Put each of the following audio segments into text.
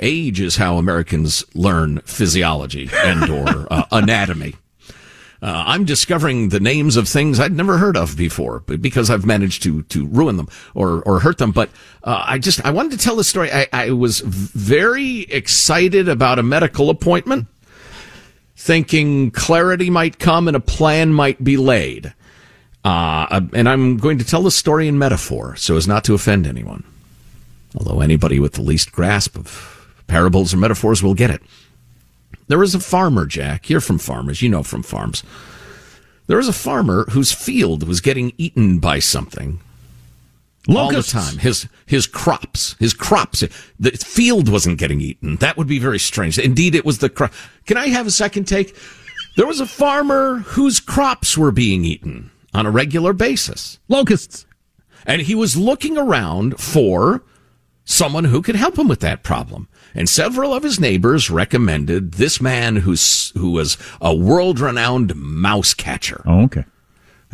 Age is how Americans learn physiology and or uh, anatomy. Uh, I'm discovering the names of things I'd never heard of before because I've managed to to ruin them or or hurt them. But uh, I just I wanted to tell this story. I, I was very excited about a medical appointment, thinking clarity might come and a plan might be laid. Uh, and I'm going to tell the story in metaphor so as not to offend anyone. Although anybody with the least grasp of parables or metaphors will get it. There was a farmer, Jack. You're from farmers. You know from farms. There was a farmer whose field was getting eaten by something. Locusts. All the time. His, his crops, his crops, the field wasn't getting eaten. That would be very strange. Indeed, it was the crop. Can I have a second take? There was a farmer whose crops were being eaten on a regular basis. Locusts. And he was looking around for someone who could help him with that problem. And several of his neighbors recommended this man who's, who was a world renowned mouse catcher. Oh, okay.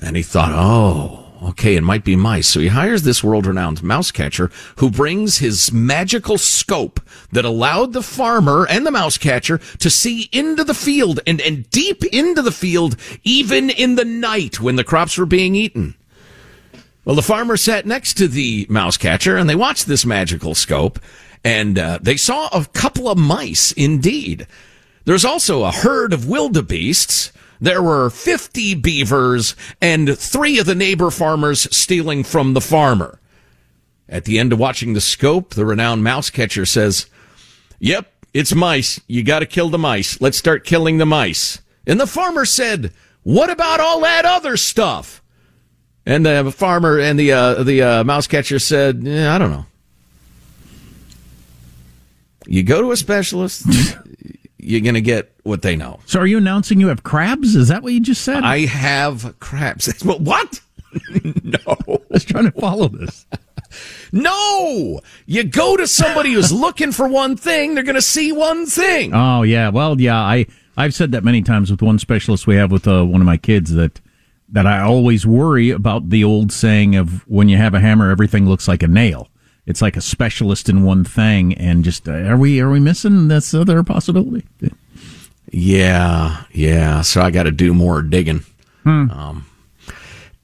And he thought, oh, okay, it might be mice. So he hires this world renowned mouse catcher who brings his magical scope that allowed the farmer and the mouse catcher to see into the field and, and deep into the field, even in the night when the crops were being eaten. Well, the farmer sat next to the mouse catcher and they watched this magical scope and uh, they saw a couple of mice indeed. There's also a herd of wildebeests. There were 50 beavers and three of the neighbor farmers stealing from the farmer. At the end of watching the scope, the renowned mouse catcher says, Yep, it's mice. You gotta kill the mice. Let's start killing the mice. And the farmer said, What about all that other stuff? And the farmer and the uh, the uh, mouse catcher said, yeah, I don't know. You go to a specialist, you're going to get what they know. So, are you announcing you have crabs? Is that what you just said? I have crabs. well, what? no. I was trying to follow this. no, you go to somebody who's looking for one thing. They're going to see one thing. Oh yeah, well yeah. I I've said that many times with one specialist we have with uh, one of my kids that that I always worry about the old saying of when you have a hammer, everything looks like a nail it's like a specialist in one thing, and just uh, are we are we missing this other possibility? Yeah, yeah. So I got to do more digging. Hmm. Um,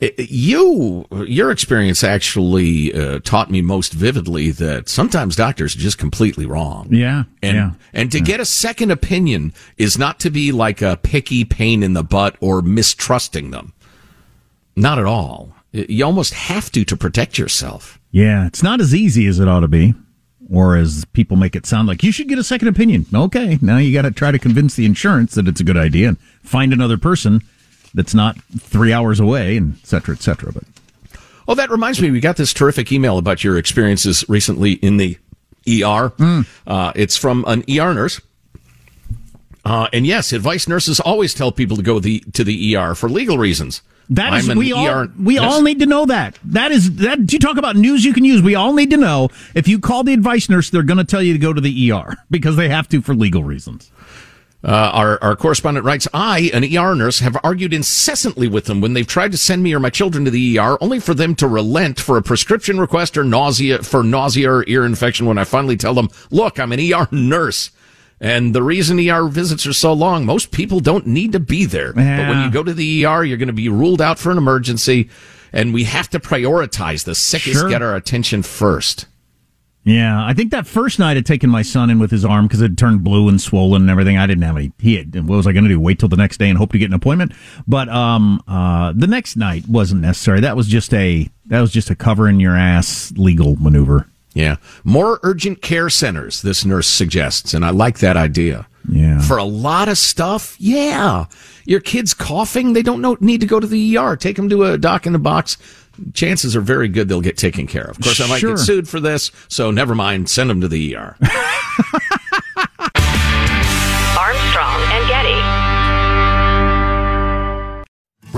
you your experience actually uh, taught me most vividly that sometimes doctors are just completely wrong. Yeah, and yeah. and to yeah. get a second opinion is not to be like a picky pain in the butt or mistrusting them. Not at all. You almost have to to protect yourself. Yeah, it's not as easy as it ought to be, or as people make it sound like. You should get a second opinion. Okay, now you got to try to convince the insurance that it's a good idea and find another person that's not three hours away, and et cetera, et cetera. But oh, that reminds me, we got this terrific email about your experiences recently in the ER. Mm. Uh, it's from an ER nurse. Uh, and yes, advice nurses always tell people to go the, to the ER for legal reasons. That is, we all we all need to know that. That is that. You talk about news you can use. We all need to know. If you call the advice nurse, they're going to tell you to go to the ER because they have to for legal reasons. Uh, our, our correspondent writes, I, an ER nurse, have argued incessantly with them when they've tried to send me or my children to the ER, only for them to relent for a prescription request or nausea for nausea or ear infection when I finally tell them, look, I'm an ER nurse. And the reason ER visits are so long, most people don't need to be there. Yeah. But when you go to the ER, you're going to be ruled out for an emergency, and we have to prioritize the sickest sure. get our attention first. Yeah, I think that first night I'd taken my son in with his arm because it turned blue and swollen and everything. I didn't have any. He had, what was I going to do? Wait till the next day and hope to get an appointment? But um, uh, the next night wasn't necessary. That was just a that was just a cover in your ass legal maneuver. Yeah. More urgent care centers, this nurse suggests, and I like that idea. Yeah. For a lot of stuff, yeah. Your kid's coughing, they don't know, need to go to the ER. Take them to a doc in the box. Chances are very good they'll get taken care of. Of course, I might sure. get sued for this, so never mind. Send them to the ER. Armstrong and Getty.